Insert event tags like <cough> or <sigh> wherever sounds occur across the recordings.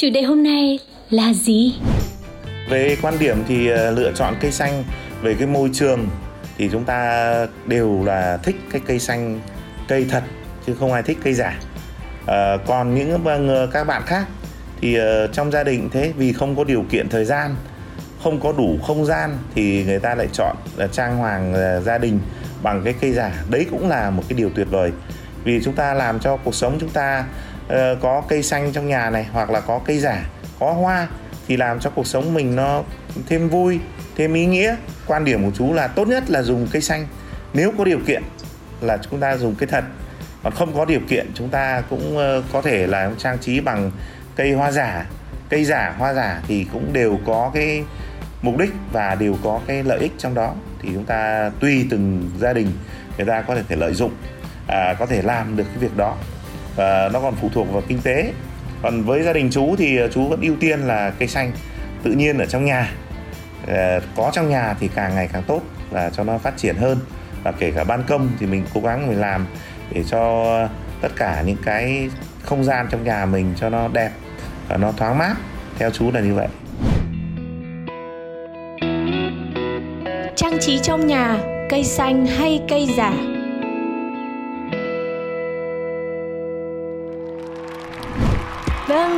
Chủ đề hôm nay là gì? Về quan điểm thì ờ, lựa chọn cây xanh. Về cái môi trường thì chúng ta đều là thích cái cây xanh cây thật chứ không ai thích cây giả. À, còn những ờ, các bạn khác thì trong gia đình thế vì không có điều kiện thời gian không có đủ không gian thì người ta lại chọn là trang hoàng gia đình bằng cái cây giả. Đấy cũng là một cái điều tuyệt vời. Vì chúng ta làm cho cuộc sống chúng ta Ờ, có cây xanh trong nhà này hoặc là có cây giả có hoa thì làm cho cuộc sống mình nó thêm vui thêm ý nghĩa. Quan điểm của chú là tốt nhất là dùng cây xanh. Nếu có điều kiện là chúng ta dùng cây thật. Còn không có điều kiện chúng ta cũng ờ, có thể là trang trí bằng cây hoa giả. Cây giả hoa giả thì cũng đều có cái mục đích và đều có cái lợi ích trong đó. Thì chúng ta tùy từng gia đình người ta có thể lợi dụng à, có thể làm được cái việc đó và nó còn phụ thuộc vào kinh tế. Còn với gia đình chú thì chú vẫn ưu tiên là cây xanh tự nhiên ở trong nhà. Ờ, có trong nhà thì càng ngày càng tốt và cho nó phát triển hơn. Và kể cả ban công thì mình cố gắng mình làm để cho tất cả những cái không gian trong nhà mình cho nó đẹp và nó thoáng mát. Theo chú là như vậy. Trang trí trong nhà, cây xanh hay cây giả?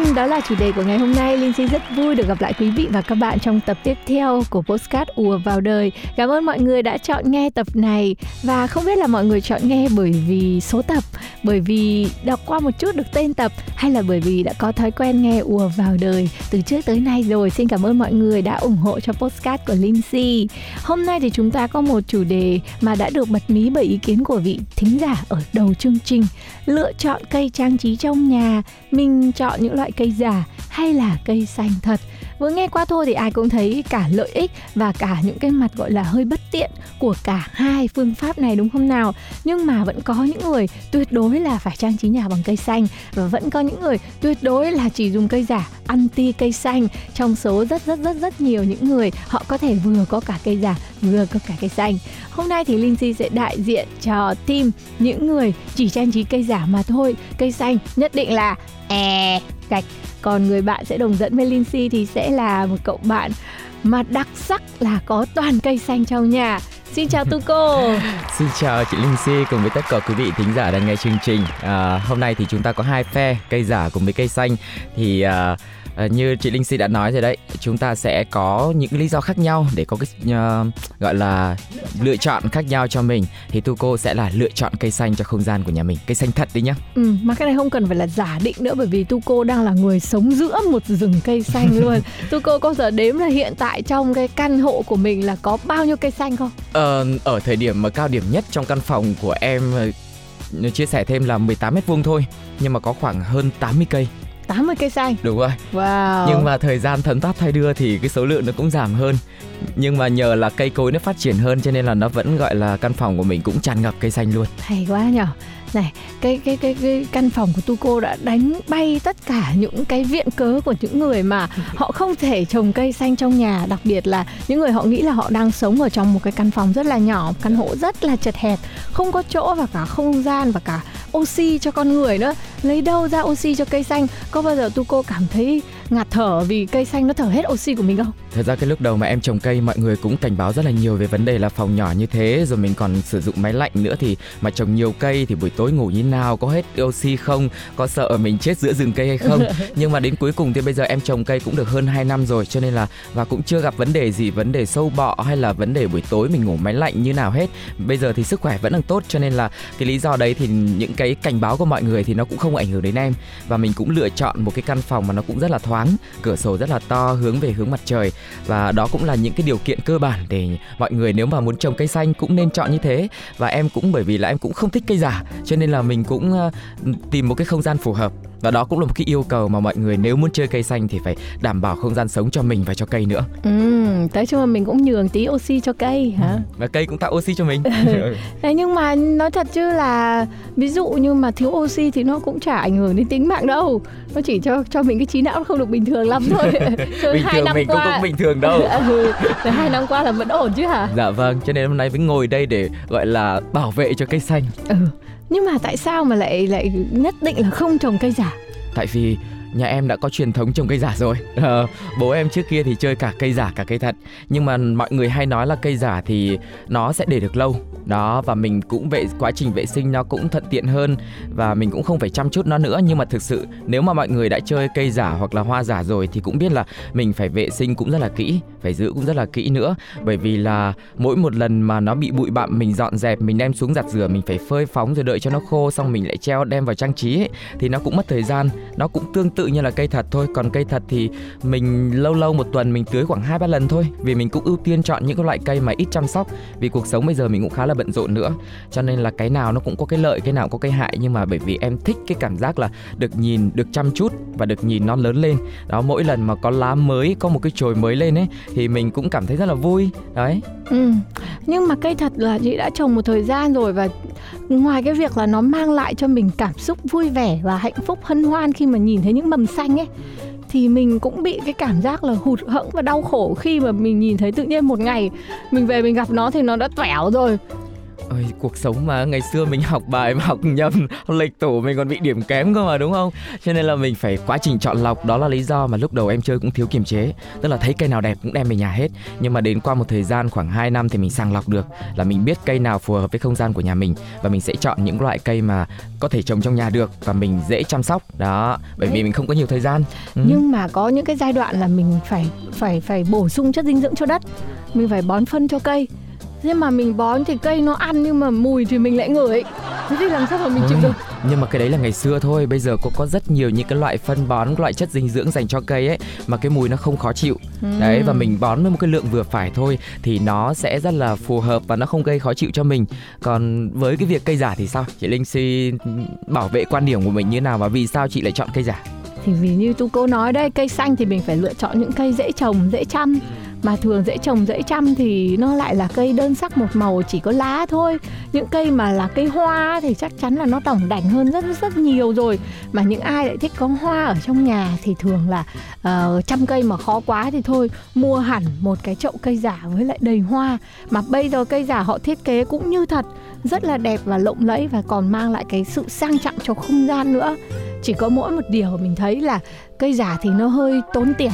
Vâng, đó là chủ đề của ngày hôm nay. Linh xin rất vui được gặp lại quý vị và các bạn trong tập tiếp theo của Postcard ùa vào đời. Cảm ơn mọi người đã chọn nghe tập này và không biết là mọi người chọn nghe bởi vì số tập, bởi vì đọc qua một chút được tên tập hay là bởi vì đã có thói quen nghe ùa vào đời từ trước tới nay rồi. Xin cảm ơn mọi người đã ủng hộ cho Postcard của Linh Si. Hôm nay thì chúng ta có một chủ đề mà đã được bật mí bởi ý kiến của vị thính giả ở đầu chương trình. Lựa chọn cây trang trí trong nhà, mình chọn những loại cây giả hay là cây xanh thật vừa nghe qua thôi thì ai cũng thấy cả lợi ích và cả những cái mặt gọi là hơi bất tiện của cả hai phương pháp này, đúng không nào? Nhưng mà vẫn có những người tuyệt đối là phải trang trí nhà bằng cây xanh và vẫn có những người tuyệt đối là chỉ dùng cây giả anti cây xanh. Trong số rất rất rất rất nhiều những người, họ có thể vừa có cả cây giả, vừa có cả cây xanh. Hôm nay thì linh si sẽ đại diện cho team những người chỉ trang trí cây giả mà thôi. Cây xanh nhất định là e gạch còn người bạn sẽ đồng dẫn với Linh Si thì sẽ là một cậu bạn mà đặc sắc là có toàn cây xanh trong nhà. Xin chào Tuco <laughs> Xin chào chị Linh Si cùng với tất cả quý vị thính giả đang nghe chương trình. À, hôm nay thì chúng ta có hai phe cây giả cùng với cây xanh. Thì à, à, như chị Linh Si đã nói rồi đấy, chúng ta sẽ có những lý do khác nhau để có cái uh, gọi là lựa chọn khác nhau cho mình. Thì Tuco sẽ là lựa chọn cây xanh cho không gian của nhà mình, cây xanh thật đi nhá. ừ, Mà cái này không cần phải là giả định nữa bởi vì Tuco đang là người sống giữa một rừng cây xanh luôn <laughs> Tuco có giờ đếm là hiện tại trong cái căn hộ của mình là có bao nhiêu cây xanh không? Ờ, ở thời điểm mà cao điểm nhất trong căn phòng của em ờ, chia sẻ thêm là 18 mét vuông thôi nhưng mà có khoảng hơn 80 cây 80 cây xanh. Đúng rồi. Wow. Nhưng mà thời gian thấm thoát thay đưa thì cái số lượng nó cũng giảm hơn. Nhưng mà nhờ là cây cối nó phát triển hơn cho nên là nó vẫn gọi là căn phòng của mình cũng tràn ngập cây xanh luôn. Hay quá nhở này cái cái cái cái căn phòng của Tuco đã đánh bay tất cả những cái viện cớ của những người mà <laughs> họ không thể trồng cây xanh trong nhà. Đặc biệt là những người họ nghĩ là họ đang sống ở trong một cái căn phòng rất là nhỏ căn hộ rất là chật hẹp không có chỗ và cả không gian và cả oxy cho con người nữa. Lấy đâu ra oxy cho cây xanh? Có bao giờ Tuco cảm thấy ngạt thở vì cây xanh nó thở hết oxy của mình không? Thật ra cái lúc đầu mà em trồng cây mọi người cũng cảnh báo rất là nhiều về vấn đề là phòng nhỏ như thế rồi mình còn sử dụng máy lạnh nữa thì mà trồng nhiều cây thì buổi tối ngủ như nào có hết oxy không có sợ mình chết giữa rừng cây hay không? <laughs> Nhưng mà đến cuối cùng thì bây giờ em trồng cây cũng được hơn 2 năm rồi cho nên là và cũng chưa gặp vấn đề gì vấn đề sâu bọ hay là vấn đề buổi tối mình ngủ máy lạnh như nào hết. Bây giờ thì sức khỏe vẫn đang tốt cho nên là cái lý do đấy thì những cái cảnh báo của mọi người thì nó cũng không ảnh hưởng đến em. Và mình cũng lựa chọn một cái căn phòng mà nó cũng rất là thoáng thoáng cửa sổ rất là to, hướng về hướng mặt trời. Và đó cũng là những cái điều kiện cơ bản để mọi người nếu mà muốn trồng cây xanh cũng nên chọn như thế. Và em cũng bởi vì là em cũng không thích cây giả, cho nên là mình cũng ờ, tìm một cái không gian phù hợp và đó cũng là một cái yêu cầu mà mọi người nếu muốn chơi cây xanh thì phải đảm bảo không gian sống cho mình và cho cây nữa. Ừ nói chung là mình cũng nhường tí oxy cho cây hả? Và cây cũng tạo oxy cho mình. <laughs> Thế nhưng mà nói thật chứ là ví dụ như mà thiếu oxy thì nó cũng chả ảnh hưởng đến tính mạng đâu. Nó chỉ cho cho mình cái trí não không được bình thường lắm thôi. <laughs> Bình thường mình qua... cũng không bình thường đâu. <laughs> Ừ, hai năm qua là vẫn ổn chứ hả? Dạ vâng cho nên hôm nay mới ngồi đây để gọi là bảo vệ cho cây xanh. Ừ nhưng mà tại sao mà lại lại nhất định là không trồng cây giả? Tại vì nhà em đã có truyền thống trồng cây giả rồi. À, bố em trước kia thì chơi cả cây giả cả cây thật. Nhưng mà mọi người hay nói là cây giả thì nó sẽ để được lâu đó và mình cũng vệ quá trình vệ sinh nó cũng thuận tiện hơn và mình cũng không phải chăm chút nó nữa. Nhưng mà thực sự nếu mà mọi người đã chơi cây giả hoặc là hoa giả rồi thì cũng biết là mình phải vệ sinh cũng rất là kỹ phải giữ cũng rất là kỹ nữa. Bởi vì là mỗi một lần mà nó bị bụi bặm mình dọn dẹp mình đem xuống giặt rửa mình phải phơi phóng rồi đợi cho nó khô xong mình lại treo đem vào trang trí ấy, thì nó cũng mất thời gian. Nó cũng tương tự như là cây thật thôi. Còn cây thật thì mình lâu lâu một tuần mình tưới khoảng hai ba lần thôi. Vì mình cũng ưu tiên chọn những cái loại cây mà ít chăm sóc. Vì cuộc sống bây giờ mình cũng khá là bận rộn nữa. Cho nên là cái nào nó cũng có cái lợi, cái nào cũng có cái hại. Nhưng mà bởi vì em thích cái cảm giác là được nhìn, được chăm chút và được nhìn nó lớn lên. Đó, mỗi lần mà có lá mới, có một cái chồi mới lên ấy, thì mình cũng cảm thấy rất là vui. Đấy. Ừ. Nhưng mà cây thật là chị đã trồng một thời gian rồi và ngoài cái việc là nó mang lại cho mình cảm xúc vui vẻ và hạnh phúc, hân hoan khi mà nhìn thấy những mầm xanh ấy, thì mình cũng bị cái cảm giác là hụt hẫng và đau khổ khi mà mình nhìn thấy tự nhiên một ngày mình về mình gặp nó thì nó đã tẻo rồi ơi cuộc sống mà ngày xưa mình học bài mà học nhầm <laughs> lệch tổ mình còn bị điểm kém cơ mà đúng không? Cho nên là mình phải quá trình chọn lọc đó là lý do mà lúc đầu em chơi cũng thiếu kiềm chế. Tức là thấy cây nào đẹp cũng đem về nhà hết. Nhưng mà đến qua một thời gian khoảng 2 năm thì mình sàng lọc được là mình biết cây nào phù hợp với không gian của nhà mình và mình sẽ chọn những loại cây mà có thể trồng trong nhà được và mình dễ chăm sóc. Đó bởi vì mình không có nhiều thời gian. Ừ. nhưng mà có những cái giai đoạn là mình phải phải phải bổ sung chất dinh dưỡng cho đất. Mình phải bón phân cho cây thế mà mình bón thì cây nó ăn nhưng mà mùi thì mình lại ngửi. Thế thì làm sao mà mình chịu được? nhưng mà cái đấy là ngày xưa thôi. Bây giờ cũng có rất nhiều những cái loại phân bón loại chất dinh dưỡng dành cho cây ấy mà cái mùi nó không khó chịu. Ừ. đấy và mình bón với một cái lượng vừa phải thôi thì nó sẽ rất là phù hợp và nó không gây khó chịu cho mình. Còn với cái việc cây giả thì sao? Chị linh si bảo vệ quan điểm của mình như nào và vì sao chị lại chọn cây giả? Thì vì như tu cô nói đây cây xanh thì mình phải lựa chọn những cây dễ trồng dễ chăm mà thường dễ trồng dễ chăm thì nó lại là cây đơn sắc một màu chỉ có lá thôi. Những cây mà là cây hoa thì chắc chắn là nó tổng đảnh hơn rất rất nhiều rồi. Mà những ai lại thích có hoa ở trong nhà thì thường là uh, chăm cây mà khó quá thì thôi mua hẳn một cái chậu cây giả với lại đầy hoa. Mà bây giờ cây giả họ thiết kế cũng như thật rất là đẹp và lộng lẫy và còn mang lại cái sự sang trọng cho không gian nữa. Chỉ có mỗi một điều mình thấy là cây giả thì nó hơi tốn tiền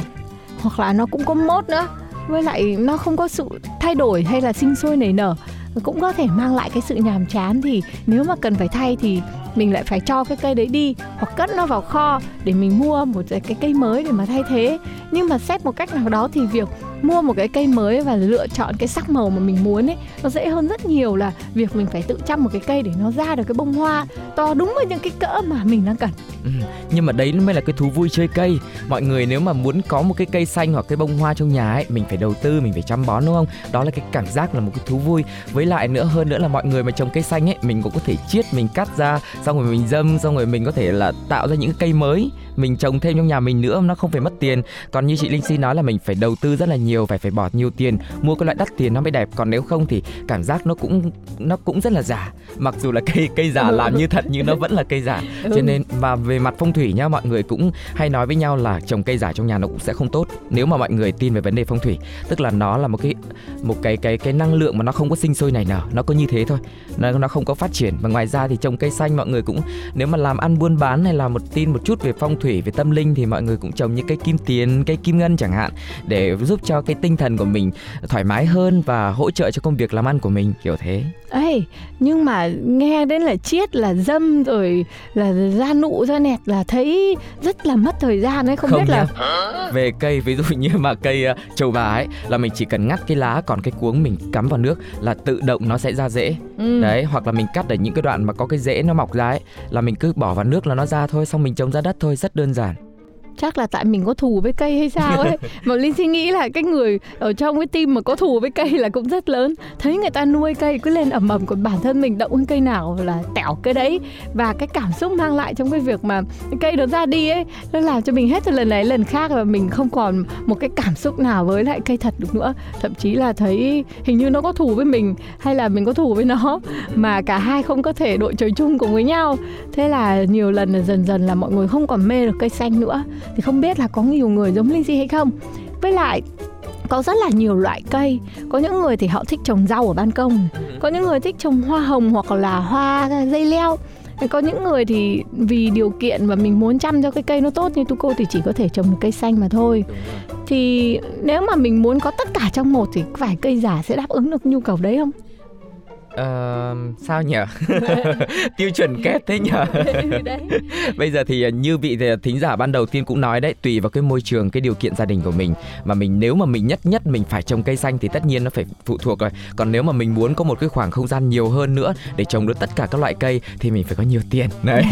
hoặc là nó cũng có mốt nữa với lại nó không có sự thay đổi hay là sinh sôi nảy nở, cũng có thể mang lại cái sự nhàm chán thì nếu mà cần phải thay thì mình lại phải cho cái cây đấy đi, hoặc cất nó vào kho để mình mua một cái cây mới để mà thay thế. Nhưng mà xét một cách nào đó thì việc mua một cái cây mới và lựa chọn cái sắc màu mà mình muốn ấy nó dễ hơn rất nhiều là việc mình phải tự chăm một cái cây để nó ra được cái bông hoa to đúng với những cái cỡ mà mình đang cần. Ừ, nhưng mà đấy mới là cái thú vui chơi cây. Mọi người nếu mà muốn có một cái cây xanh hoặc cái bông hoa trong nhà ấy mình phải đầu tư mình phải chăm bón đúng không? Đó là cái cảm giác là một cái thú vui. Với lại nữa hơn nữa là mọi người mà trồng cây xanh ấy mình cũng có thể chiết mình cắt ra xong rồi mình dâm xong rồi mình có thể là tạo ra những cây mới mình trồng thêm trong nhà mình nữa nó không phải mất tiền. Còn như chị linh si nói là mình phải đầu tư rất là nhiều phải phải bỏ nhiều tiền mua cái loại đắt tiền nó mới đẹp. Còn nếu không thì cảm giác nó cũng nó cũng rất là giả mặc dù là cây cây giả làm như thật nhưng nó vẫn là cây giả cho ừ. nên và về mặt phong thủy nhá mọi người cũng hay nói với nhau là trồng cây giả trong nhà nó cũng sẽ không tốt. Nếu mà mọi người tin về vấn đề phong thủy tức là nó là một cái một cái cái cái năng lượng mà nó không có sinh sôi nảy nở nó có như thế thôi. Nó nó không có phát triển. Và ngoài ra thì trồng cây xanh mọi người cũng nếu mà làm ăn buôn bán hay là một tin một chút về phong thủy về tâm linh thì mọi người cũng trồng những cây kim tiền cây kim ngân chẳng hạn để giúp cho cái tinh thần của mình thoải mái hơn và hỗ trợ cho công việc làm ăn của mình kiểu thế ấy nhưng mà nghe đến là chiết là dâm rồi là da nụ da nẹt là thấy rất là mất thời gian đấy không, không biết nhá. là về cây ví dụ như mà cây uh, trầu bà ấy là mình chỉ cần ngắt cái lá còn cái cuống mình cắm vào nước là tự động nó sẽ ra rễ ừ. đấy hoặc là mình cắt ở những cái đoạn mà có cái rễ nó mọc ra ấy là mình cứ bỏ vào nước là nó ra thôi xong mình trồng ra đất thôi rất 现在 chắc là tại mình có thù với cây hay sao ấy. <laughs> Mà linh suy nghĩ là cái người ở trong cái tim mà có thù với cây là cũng rất lớn. Thấy người ta nuôi cây cứ lên ẩm ẩm còn bản thân mình động cái cây nào là tẻo cái đấy. Và cái cảm xúc mang lại trong cái việc mà cây nó ra đi ấy nó làm cho mình hết từ lần này lần khác và mình không còn một cái cảm xúc nào với lại cây thật được nữa. Thậm chí là thấy hình như nó có thù với mình hay là mình có thù với nó mà cả hai không có thể đội trời chung cùng với nhau. Thế là nhiều lần là dần dần là mọi người không còn mê được cây xanh nữa thì không biết là có nhiều người giống Linh Si hay không. Với lại có rất là nhiều loại cây. Có những người thì họ thích trồng rau ở ban công có những người thích trồng hoa hồng hoặc là hoa dây leo. Có những người thì vì điều kiện và mình muốn chăm cho cái cây nó tốt như tu cô thì chỉ có thể trồng một cây xanh mà thôi. Thì nếu mà mình muốn có tất cả trong một thì phải cây giả sẽ đáp ứng được nhu cầu đấy không Ờ, sao nhỉ <laughs> tiêu chuẩn kép thế nhỉ <laughs> bây giờ thì à, như vị thính giả ban đầu tiên cũng nói đấy tùy vào cái môi trường cái điều kiện gia đình của mình. Mà mình nếu mà mình nhất nhất mình phải trồng cây xanh thì tất nhiên nó phải phụ thuộc rồi. Còn nếu mà mình muốn có một cái khoảng không gian nhiều hơn nữa để trồng được tất cả các loại cây thì mình phải có nhiều tiền. <laughs> Đấy.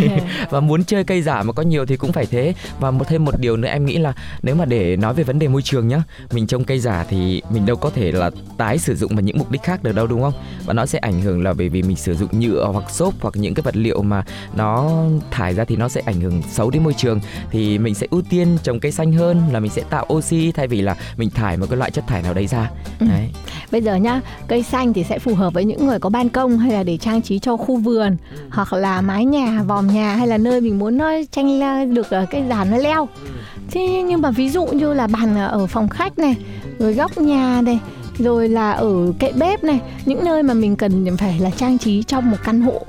Và muốn chơi cây giả mà có nhiều thì cũng phải thế. Và một thêm một điều nữa em nghĩ là nếu mà để nói về vấn đề môi trường nhá mình trồng cây giả thì mình đâu có thể là tái sử dụng vào những mục đích khác được đâu đúng không? Và nó sẽ ảnh hưởng là bởi vì mình sử dụng nhựa hoặc xốp hoặc những cái vật liệu mà nó thải ra thì nó sẽ ảnh hưởng xấu đến môi trường thì mình sẽ ưu tiên trồng cây xanh hơn là mình sẽ tạo oxy thay vì là mình thải một cái loại chất thải nào đấy ra ừ. đấy bây giờ nhá cây xanh thì sẽ phù hợp với những người có ban công hay là để trang trí cho khu vườn ừ. hoặc là mái nhà vòm nhà hay là nơi mình muốn nó tranh được ờ, cái giàn nó leo ừ. thế nhưng mà ví dụ như là bàn ở phòng khách này rồi góc nhà này rồi là ở kệ bếp này những nơi mà mình cần phải là trang trí trong một căn hộ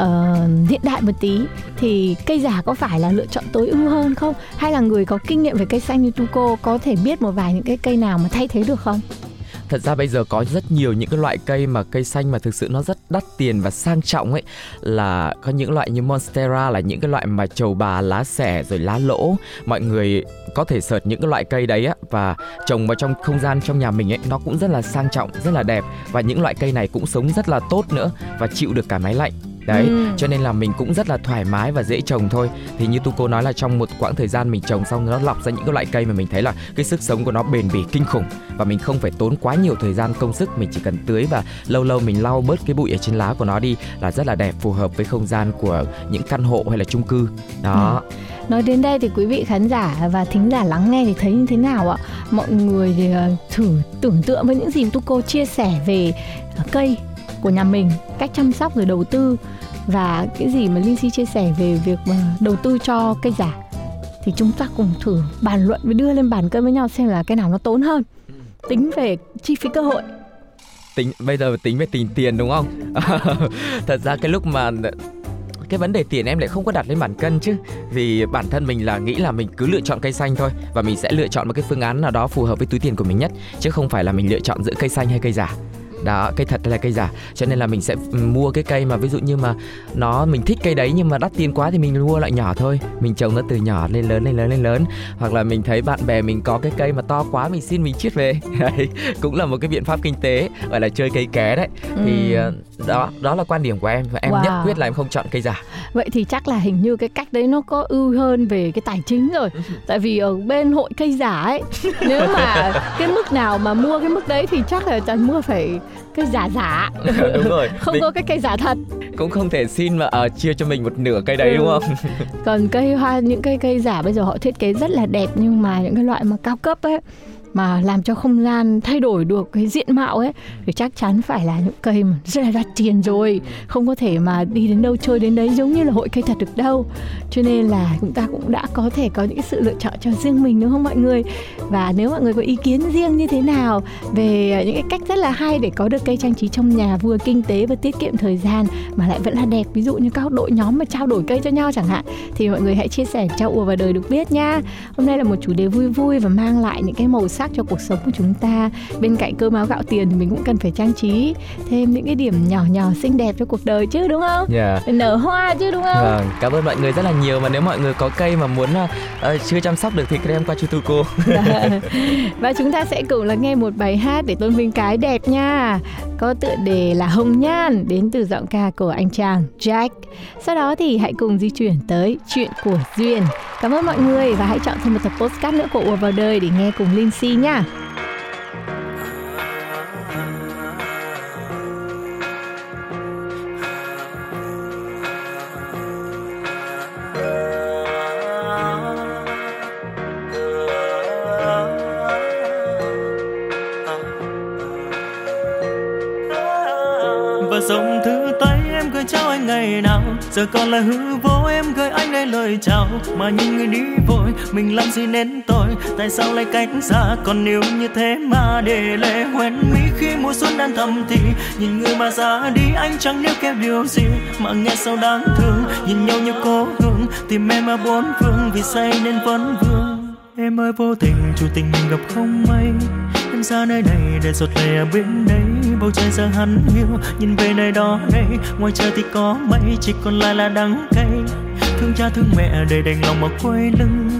uh, hiện đại một tí thì cây giả có phải là lựa chọn tối ưu hơn không? Hay là người có kinh nghiệm về cây xanh như Tuco có thể biết một vài những cái cây nào mà thay thế được không? Thật ra bây giờ có rất nhiều những cái loại cây mà cây xanh mà thực sự nó rất đắt tiền và sang trọng ấy. Là có những loại như monstera là những cái loại mà trầu bà, lá xẻ rồi lá lỗ. Mọi người có thể sợt những cái loại cây đấy á, và trồng vào trong không gian trong nhà mình ấy, nó cũng rất là sang trọng, rất là đẹp. Và những loại cây này cũng sống rất là tốt nữa và chịu được cả máy lạnh đấy ừ. cho nên là mình cũng rất là thoải mái và dễ trồng thôi thì như tu cô nói là trong một quãng thời gian mình trồng xong nó lọc ra những cái loại cây mà mình thấy là cái sức sống của nó bền bỉ kinh khủng và mình không phải tốn quá nhiều thời gian công sức mình chỉ cần tưới và lâu lâu mình lau bớt cái bụi ở trên lá của nó đi là rất là đẹp phù hợp với không gian của những căn hộ hay là chung cư đó ừ. Nói đến đây thì quý vị khán giả và thính giả lắng nghe thì thấy như thế nào ạ? Mọi người thì ờ, thử tưởng tượng với những gì tu cô chia sẻ về cây của nhà mình, cách chăm sóc rồi đầu tư và cái gì mà Linh Si chia sẻ về việc mà đầu tư cho cây giả. Thì chúng ta cùng thử bàn luận và đưa lên bàn cân với nhau xem là cái nào nó tốn hơn. Tính về chi phí cơ hội. Tính bây giờ tính về tiền tiền đúng không? <laughs> Thật ra cái lúc mà cái vấn đề tiền em lại không có đặt lên bản cân chứ. Vì bản thân mình là nghĩ là mình cứ lựa chọn cây xanh thôi và mình sẽ lựa chọn một cái phương án nào đó phù hợp với túi tiền của mình nhất chứ không phải là mình lựa chọn giữa cây xanh hay cây giả đó cây thật là cây giả? Cho nên là mình sẽ mua cái cây mà ví dụ như mà nó mình thích cây đấy nhưng mà đắt tiền quá thì mình mua loại nhỏ thôi. Mình trồng nó từ nhỏ lên lớn lên lớn lên lớn. Hoặc là mình thấy bạn bè mình có cái cây mà to quá mình xin mình chiết về. <laughs> Đấy cũng là một cái biện pháp kinh tế gọi là chơi cây ké đấy. Ừ. thì ờ, đó đó là quan điểm của em. Và em wow. nhất quyết là em không chọn cây giả. Vậy thì chắc là hình như cái cách đấy nó có ưu hơn về cái tài chính rồi. Ừ. <laughs> tại vì ở bên hội cây giả ấy nếu mà <laughs> cái mức nào mà mua cái mức đấy thì chắc là chẳng mua phải cái giả giả. <laughs> Đúng rồi. Không mình... có cái cây giả thật. cũng không thể xin mà uh, chia cho mình một nửa cây đấy ừ. đúng không? Còn cây hoa những cây cây giả bây giờ họ thiết kế rất là đẹp nhưng mà những cái loại mà cao cấp ấy mà làm cho không gian thay đổi được cái diện mạo ấy thì chắc chắn phải là những cây mà rất là đắt tiền rồi. Không có thể mà đi đến đâu chơi đến đấy giống như là hội cây thật được đâu. Cho nên là chúng ta cũng đã có thể có những sự lựa chọn cho riêng mình đúng không mọi người? Và nếu mọi người có ý kiến riêng như thế nào về những cái cách rất là hay để có được cây trang trí trong nhà vừa kinh tế và tiết kiệm thời gian mà lại vẫn là đẹp ví dụ như các đội nhóm mà trao đổi cây cho nhau chẳng hạn thì mọi người hãy chia sẻ cho ùa vào đời được biết nha hôm nay là một chủ đề vui vui và mang lại những cái màu sắc sắc cho cuộc sống của chúng ta bên cạnh cơm áo gạo tiền thì mình cũng cần phải trang trí thêm những cái điểm nhỏ nhỏ xinh đẹp cho cuộc đời chứ đúng không Dạ. nở hoa chứ đúng không Vâng, cảm ơn mọi người rất là nhiều và nếu mọi người có cây mà muốn uh, chưa chăm sóc được thì cứ đem qua cho cô. <laughs> và chúng ta sẽ cùng lắng nghe một bài hát để tôn vinh cái đẹp nha có tựa đề là Hồng Nhan đến từ giọng ca của anh chàng Jack. Sau đó thì hãy cùng di chuyển tới chuyện của Duyên. Cảm ơn mọi người và hãy chọn thêm một tập postcard nữa của Ùa vào đời để nghe cùng Linh Si nha. và dòng thư tay em gửi trao anh ngày nào giờ còn là hư vô em gửi anh đây lời chào mà những người đi vội, mình làm gì nên tại sao lại cách xa? Còn nếu như thế mà để lệ hoen mi khi mùa xuân đang thầm thì nhìn người mà ra đi, anh chẳng nếu kêu điều gì mà nghe sao đáng thương. Nhìn nhau như cố hương tìm em ở bốn phương, vì say nên vẫn vương. Em ơi, vô tình chủ tình mình gặp không may, em ra nơi này để giọt lệ ở bên đây bầu trời giờ hắn hiu nhìn về nơi đó đây. Ngoài trời thì có mây, chỉ còn lại là đắng cay. Thương cha, thương mẹ, để đành lòng mà quay lưng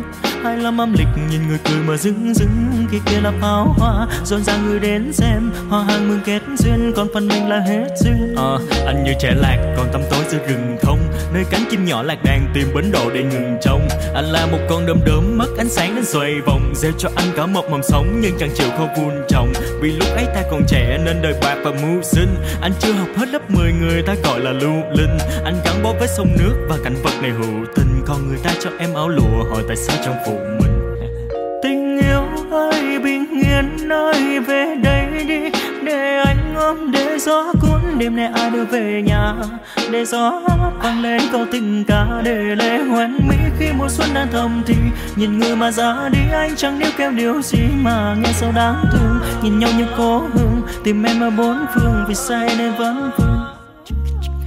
hai lăm âm lịch nhìn người cười mà dưng dưng kia kia là pháo hoa. Dọn ra người đến xem, hoa hàng mừng kết duyên, còn phần mình là hết duyên. À anh như trẻ lạc, còn tăm tối giữa rừng thông. Nơi cánh chim nhỏ lạc đàn tìm bến độ để ngừng trông. Anh là một con đom đóm mất ánh sáng đến xoay vòng, gieo cho anh cả một mầm sống, nhưng chẳng chịu khâu vun trồng. Vì lúc ấy ta còn trẻ nên đời bạc và mưu sinh. Anh chưa học hết lớp 10 người ta gọi là lưu linh. Anh gắn bó với sông nước và cảnh vật này hữu tình còn người ta cho em áo lụa, hỏi tại sao trong phụ mình? <laughs> Tình yêu ơi bình yên ơi về đây đi. Để anh ôm, để gió cuốn đêm nay ai đưa về nhà? Để gió vang lên câu tình ca, để lệ hoen mỹ khi mùa xuân đang thầm thì. Nhìn người mà ra đi, anh chẳng níu kéo điều gì mà nghe sao đáng thương. Nhìn nhau như cố hương, tìm em ở bốn phương vì say nên vẫn vương.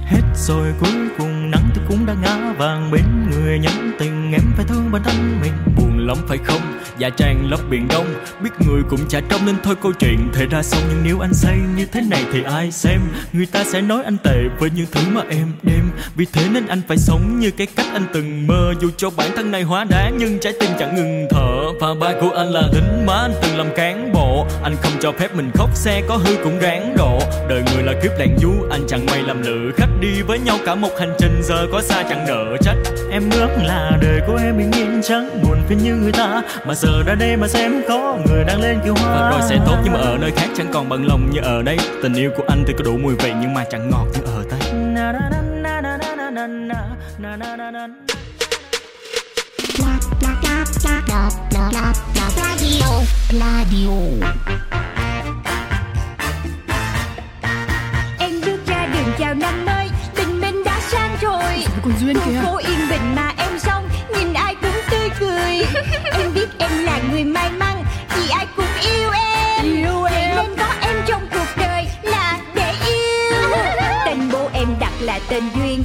Hết rồi, cuối cùng nắng thì cũng đã ngã vàng bên người nhắn tình, em phải thương bản thân mình. Buồn lắm phải không? Dạ trang lấp biển đông. Biết người cũng chả trông nên thôi câu chuyện thể ra xong. Nhưng nếu anh say như thế này thì ai xem? Người ta sẽ nói anh tệ với những thứ mà em đem vì thế nên anh phải sống như cái cách anh từng mơ. Dù cho bản thân này hóa đá, nhưng trái tim chẳng ngừng thở. Và ba của anh là lính mà anh từng làm cán bộ. Anh không cho phép mình khóc, xe có hư cũng ráng độ đời người là kiếp lạng du, anh chẳng may làm lựa khách đi với nhau cả một hành trình, giờ có xa chẳng nợ trách. Em ước là đời của em bình yên chẳng buồn phiền như người ta. Mà giờ ra đây mà xem có người đang lên kiều hoa. Và rồi sẽ tốt, nhưng mà ở nơi khác chẳng còn bận lòng như ở đây. Tình yêu của anh thì có đủ mùi vị, nhưng mà chẳng ngọt như ở đây na na na na na na Pladio, Em bước ra đường chào năm mới Tình mình đã sang rồi. Còn duyên kìa? Cô yên bình mà em xong Nhìn ai cũng tươi cười. <laughs> Em biết em là người may mắn Vì ai cũng yêu em. Yêu em. Nên có em trong cuộc đời Là để yêu. <laughs> Tên bố em đặt là tên Duyên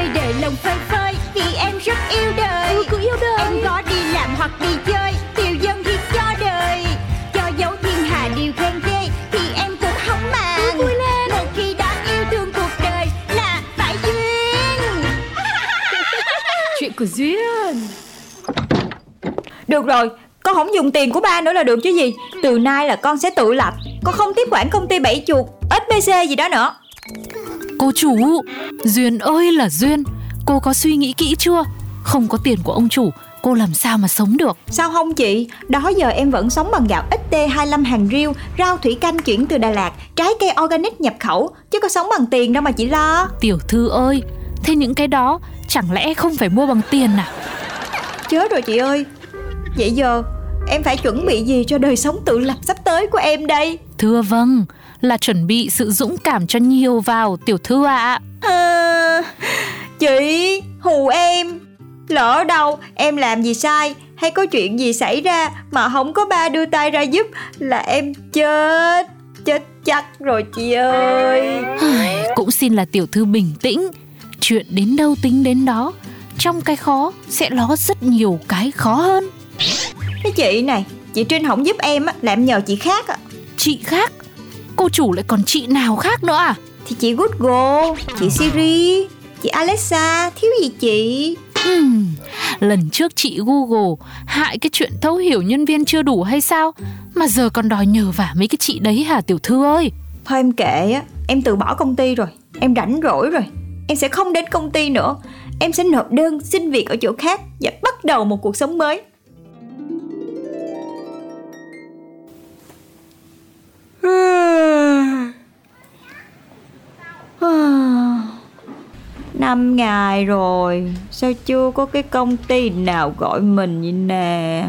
lòng phơi phới Vì em rất yêu đời. Ừ, yêu đời. Em có đi làm hoặc đi chơi Tiêu dân thì cho đời. Cho dấu thiên hà điều khen ghê Thì em cũng không màng. Cứ vui lên. Một khi đã yêu thương cuộc đời Là phải duyên. <laughs> Chuyện của Duyên. Được rồi, con không dùng tiền của ba nữa là được chứ gì. Từ nay là con sẽ tự lập. Con không tiếp quản công ty bảy chuột SBC gì đó nữa. Cô chủ Duyên ơi là Duyên Cô có suy nghĩ kỹ chưa? Không có tiền của ông chủ Cô làm sao mà sống được? Sao không chị? Đó giờ em vẫn sống bằng gạo XT25 hàng riêu Rau thủy canh chuyển từ Đà Lạt Trái cây organic nhập khẩu Chứ có sống bằng tiền đâu mà chị lo. Tiểu thư ơi Thế những cái đó Chẳng lẽ không phải mua bằng tiền à? Chết rồi chị ơi. Vậy giờ em phải chuẩn bị gì cho đời sống tự lập sắp tới của em đây? Thưa vâng, là chuẩn bị sự dũng cảm cho nhiều vào tiểu thư ạ. À, Chị hù em Lỡ đâu em làm gì sai Hay có chuyện gì xảy ra Mà không có ba đưa tay ra giúp Là em chết Chết chắc rồi chị ơi Cũng xin là tiểu thư bình tĩnh, chuyện đến đâu tính đến đó. Trong cái khó sẽ ló rất nhiều cái khó hơn. Cái chị này Chị Trinh không giúp em á Là em nhờ chị khác á Chị khác, cô chủ lại còn chị nào khác nữa à? Thì chị Google Chị Siri Chị Alexa Thiếu gì chị lần trước chị Google hại cái chuyện thấu hiểu nhân viên chưa đủ hay sao? Mà giờ còn đòi nhờ vả mấy cái chị đấy hả tiểu thư ơi? Thôi em kệ á Em từ bỏ công ty rồi Em rảnh rỗi rồi Em sẽ không đến công ty nữa Em sẽ nộp đơn xin việc ở chỗ khác Và bắt đầu một cuộc sống mới <sighs> Năm ngày rồi, Sao chưa có cái công ty nào gọi mình vậy nè?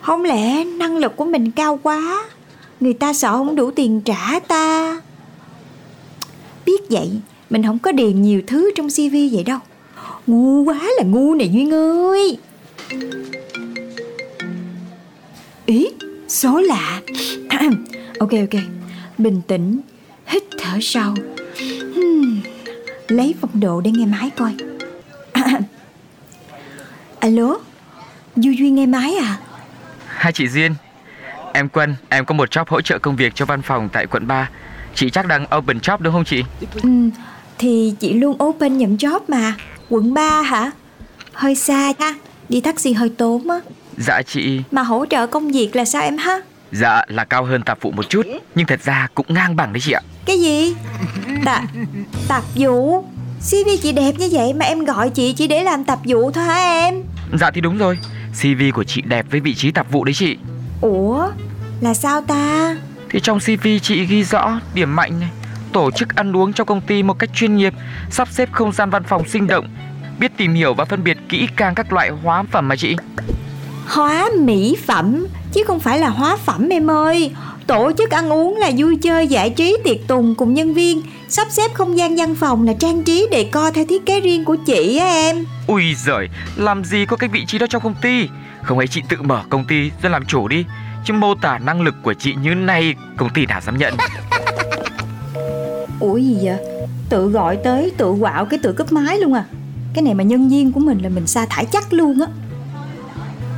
Không lẽ năng lực của mình cao quá, Người ta sợ không đủ tiền trả ta? Biết vậy, Mình không có điền nhiều thứ trong CV vậy đâu. Ngu quá là ngu này Duyên ơi. Ý, Số lạ. <clears throat> Ok ok. Bình tĩnh, Hít thở sâu. Hmm, Lấy phong độ để nghe máy coi. <coughs> Alo Du Duy nghe máy à? Hai chị Duyên. Em Quân, em có một job hỗ trợ công việc cho văn phòng tại quận 3 Chị chắc đang open job đúng không chị? Ừ, thì chị luôn open nhận job mà. Quận 3 hả? Hơi xa ha Đi taxi hơi tốn á. Dạ chị. Mà hỗ trợ công việc là sao em ha? Dạ là cao hơn tạp vụ một chút Nhưng thật ra cũng ngang bằng đấy chị ạ Cái gì? <laughs> Tạp Tạp vụ CV chị đẹp như vậy mà em gọi chị chỉ để làm tạp vụ thôi hả em? Dạ thì đúng rồi CV của chị đẹp với vị trí tạp vụ đấy chị Ủa? Là sao ta? Thì trong CV chị ghi rõ điểm mạnh này Tổ chức ăn uống cho công ty một cách chuyên nghiệp Sắp xếp không gian văn phòng sinh động Biết tìm hiểu và phân biệt kỹ càng các loại hóa phẩm mà chị Hóa mỹ phẩm Chứ không phải là hóa phẩm em ơi Tổ chức ăn uống là vui chơi giải trí tiệc tùng cùng nhân viên Sắp xếp không gian văn phòng là trang trí đề co theo thiết kế riêng của chị á em. Ui giời, làm gì có cái vị trí đó trong công ty? Không ấy chị tự mở công ty ra làm chủ đi. Chứ mô tả năng lực của chị như này Công ty nào dám nhận? Ủa gì vậy? Tự gọi tới tự quạo cái tự cấp máy luôn à. Cái này mà nhân viên của mình là mình sa thải chắc luôn á.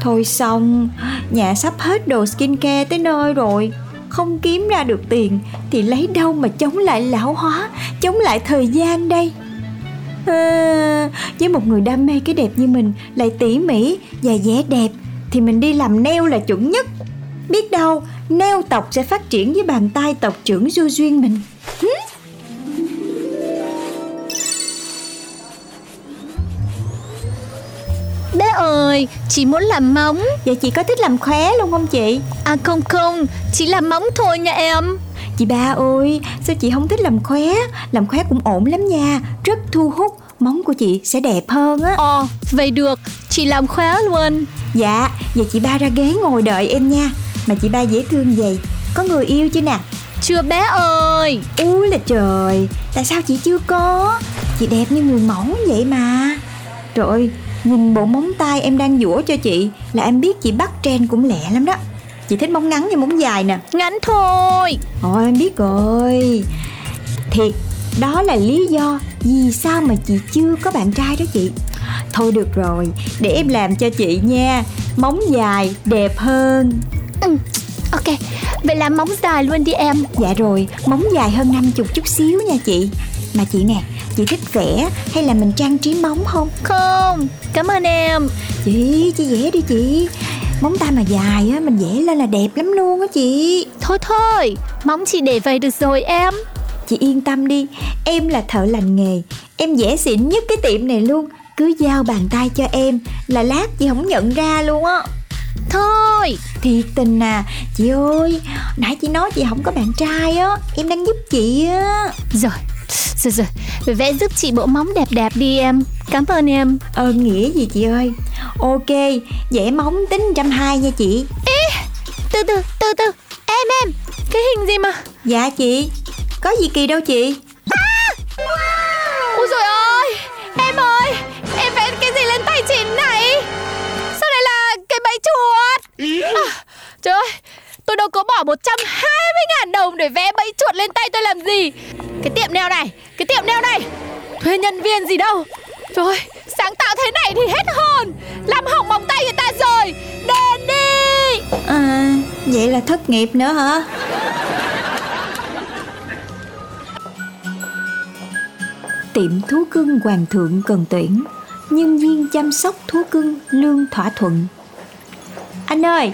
Thôi xong Nhà sắp hết đồ skincare tới nơi rồi không kiếm ra được tiền Thì lấy đâu mà chống lại lão hóa Chống lại thời gian đây? À, Với một người đam mê cái đẹp như mình Lại tỉ mỉ và vẻ đẹp Thì mình đi làm neo là chuẩn nhất. Biết đâu neo tộc sẽ phát triển với bàn tay tộc trưởng du duyên mình. Ơi, chị muốn làm móng. Vậy chị có thích làm khóe luôn không chị? À không không, chỉ làm móng thôi nha em. Chị ba ơi, sao chị không thích làm khóe? Làm khóe cũng ổn lắm nha, rất thu hút Móng của chị sẽ đẹp hơn á. Ồ, vậy được, chị làm khóe luôn. Dạ, vậy chị ba ra ghế ngồi đợi em nha. Mà chị ba dễ thương vậy. Có người yêu chưa nè? Chưa bé ơi. Ui là trời, tại sao chị chưa có? Chị đẹp như người mẫu vậy mà. Trời ơi, nhìn bộ móng tay em đang dũa cho chị Là em biết chị bắt trend cũng lẹ lắm đó. Chị thích móng ngắn hay móng dài nè? Ngắn thôi. Ôi em biết rồi. Thiệt Đó là lý do Vì sao mà chị chưa có bạn trai đó chị. Thôi được rồi Để em làm cho chị nha. Móng dài đẹp hơn. Ừ, Ok, vậy làm móng dài luôn đi em. Dạ rồi Móng dài hơn 50 chút xíu nha chị. Mà chị nè Chị thích vẽ hay là mình trang trí móng không? Không, cảm ơn em. Chị, chị vẽ đi chị. Móng tay mà dài á Mình vẽ lên là đẹp lắm luôn á chị. Thôi thôi, móng chị để vậy được rồi em. Chị yên tâm đi Em là thợ lành nghề. Em vẽ xịn nhất cái tiệm này luôn. Cứ giao bàn tay cho em Là lát chị không nhận ra luôn á. Thôi, Thiệt tình à Chị ơi. Nãy chị nói chị không có bạn trai á Em đang giúp chị á. Rồi, Rồi rồi, vẽ giúp chị bộ móng đẹp đẹp đi em. Cảm ơn em. Ơn nghĩa gì chị ơi? Ok, vẽ móng tính 120 nha chị. Từ từ, từ từ. Em em, cái hình gì mà? Dạ chị Có gì kỳ đâu chị. Ôi rồi ơi Em ơi Em vẽ cái gì lên tay chị này? Sao lại là cái bẫy chuột? À, Trời ơi Tôi đâu có bỏ 120 ngàn đồng để vẽ bẫy chuột lên tay tôi làm gì? Cái tiệm nail này Cái tiệm nail này. Thuê nhân viên gì đâu. Trời ơi Sáng tạo thế này thì hết hồn. Làm hỏng móng tay người ta rồi. Đền đi. À, vậy là thất nghiệp nữa hả? Tiệm thú cưng Hoàng thượng cần tuyển. Nhân viên chăm sóc thú cưng lương thỏa thuận. Anh ơi,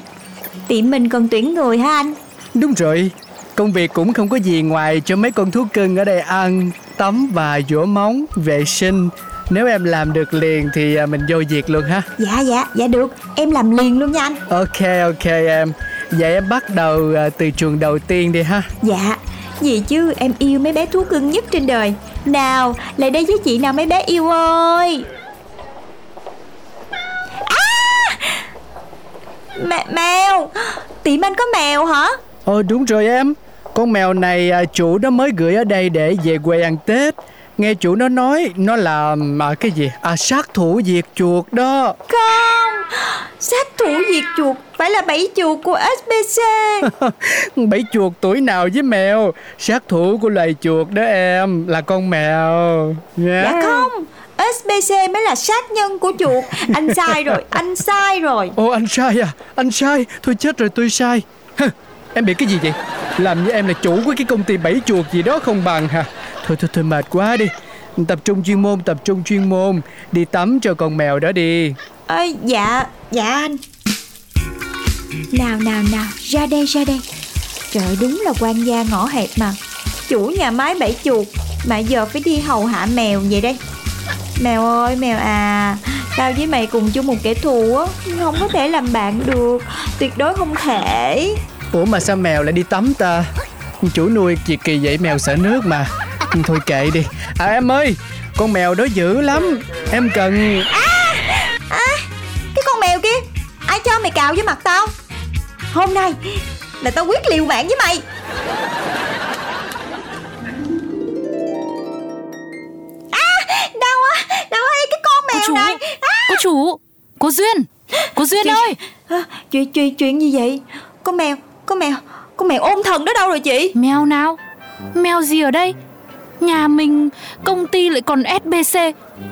tiệm mình cần tuyển người hả anh? Đúng rồi, công việc cũng không có gì ngoài cho mấy con thú cưng ở đây ăn, tắm và dũa móng, vệ sinh. Nếu em làm được liền thì à, mình vô việc luôn ha. Dạ dạ, dạ được, em làm liền luôn nha anh Ok ok em. Vậy em bắt đầu à, từ chuồng đầu tiên đi ha. Dạ, gì chứ em yêu mấy bé thú cưng nhất trên đời Nào, lại đây với chị nào mấy bé yêu ơi Mẹ, mèo Tiệm anh có mèo hả? Ờ đúng rồi em. Con mèo này à, chủ nó mới gửi ở đây để về quê ăn Tết. Nghe chủ nó nói nó là à, cái gì? À sát thủ diệt chuột đó. Không Sát thủ diệt chuột Phải là bẫy chuột của SBC <laughs> Bẫy chuột tuổi nào với mèo Sát thủ của loài chuột đó em Là con mèo nha. Dạ không SBC mới là sát nhân của chuột. Anh sai rồi Anh sai rồi. Ồ anh sai à? Anh sai Thôi chết rồi tôi sai. Hừ, Em bị cái gì vậy? Làm như em là chủ của cái công ty bẫy chuột gì đó không bằng hả? Thôi thôi thôi mệt quá đi. Tập trung chuyên môn Tập trung chuyên môn. Đi tắm cho con mèo đó đi. Ơi dạ Dạ anh. Nào nào nào Ra đây ra đây. Trời đúng là quan gia ngõ hẹp mà. Chủ nhà máy bẫy chuột. Mà giờ phải đi hầu hạ mèo vậy đây Mèo ơi mèo à. Tao với mày cùng chung một kẻ thù á Không có thể làm bạn được. Tuyệt đối không thể. Ủa mà sao mèo lại đi tắm ta? Chủ nuôi gì kỳ vậy mèo sợ nước mà. Thôi kệ đi. À em ơi Con mèo đó dữ lắm. Em cần Cái con mèo kia Ai cho mày cào với mặt tao? Hôm nay Là tao quyết liều mạng với mày cái con Cô à, Cô Duyên. Cô Duyên ơi. À, chuyện, chuyện, chuyện gì vậy? Con mèo Con mèo Con mèo ôm thần đó đâu rồi chị? Mèo nào? Mèo gì ở đây? Nhà mình Công ty lại còn SBC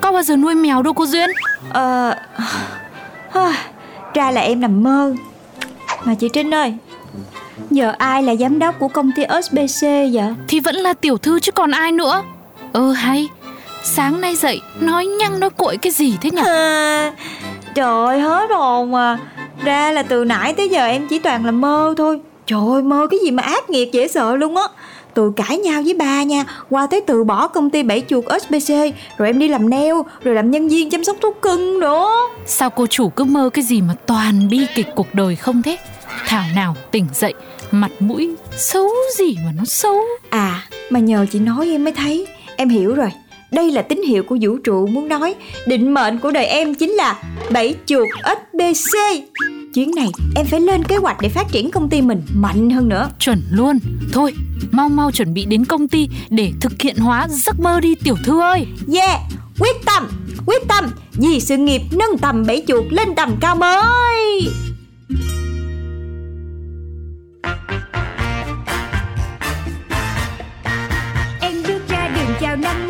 Có bao giờ nuôi mèo đâu cô Duyên? Ờ à, Ra là em nằm mơ. Mà chị Trinh ơi Giờ ai là giám đốc của công ty SBC vậy? Thì vẫn là tiểu thư chứ còn ai nữa. Ơ hay Sáng nay dậy Nói nhăng nói cội cái gì thế nhỉ? À, Trời ơi hết hồn à. Ra là từ nãy tới giờ em chỉ toàn là mơ thôi. Trời ơi mơ cái gì mà ác nghiệt dễ sợ luôn á. Từ cãi nhau với ba nha Qua tới từ bỏ công ty bảy chuột SBC Rồi em đi làm nail Rồi làm nhân viên chăm sóc thú cưng nữa. Sao cô chủ cứ mơ cái gì mà toàn bi kịch cuộc đời không thế? Thảo nào tỉnh dậy Mặt mũi xấu gì mà nó xấu? À mà nhờ chị nói em mới thấy. Em hiểu rồi Đây là tín hiệu của vũ trụ muốn nói Định mệnh của đời em chính là Bảy chuột SBC Chuyến này em phải lên kế hoạch để phát triển công ty mình mạnh hơn nữa. Chuẩn luôn. Thôi mau mau chuẩn bị đến công ty Để thực hiện hóa giấc mơ đi tiểu thư ơi. Yeah Quyết tâm Quyết tâm Vì sự nghiệp nâng tầm bảy chuột lên tầm cao mới. Em bước ra đường chào năm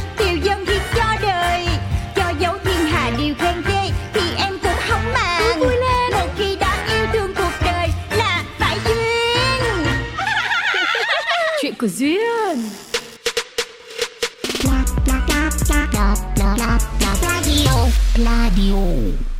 Chuyện của duyên Radio. Radio.